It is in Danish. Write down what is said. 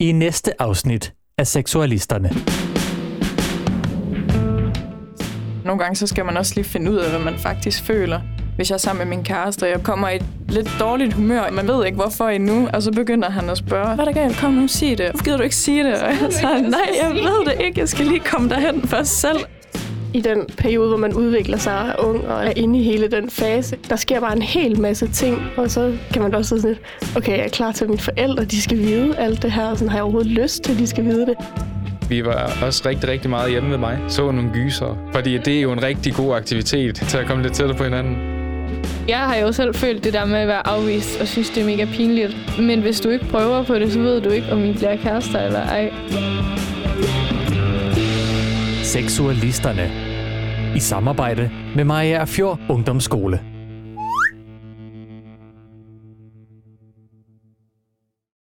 i næste afsnit af Seksualisterne. Nogle gange så skal man også lige finde ud af, hvad man faktisk føler. Hvis jeg er sammen med min kæreste, og jeg kommer i et lidt dårligt humør, og man ved ikke hvorfor endnu, og så begynder han at spørge, hvad er der galt? Kom nu, sig det. Gider du ikke sige det? Og jeg siger, nej, jeg ved det ikke. Jeg skal lige komme derhen først selv. I den periode, hvor man udvikler sig og er ung og er inde i hele den fase, der sker bare en hel masse ting, og så kan man også sådan lidt, okay, jeg er klar til, at mine forældre de skal vide alt det her, og sådan har jeg overhovedet lyst til, at de skal vide det. Vi var også rigtig, rigtig meget hjemme med mig. Så nogle gyser. Fordi det er jo en rigtig god aktivitet til at komme lidt tættere på hinanden. Jeg har jo selv følt det der med at være afvist, og synes, det er mega pinligt. Men hvis du ikke prøver på det, så ved du ikke, om I bliver kærester eller ej. Seksualisterne. I samarbejde med Maja Fjord Ungdomsskole.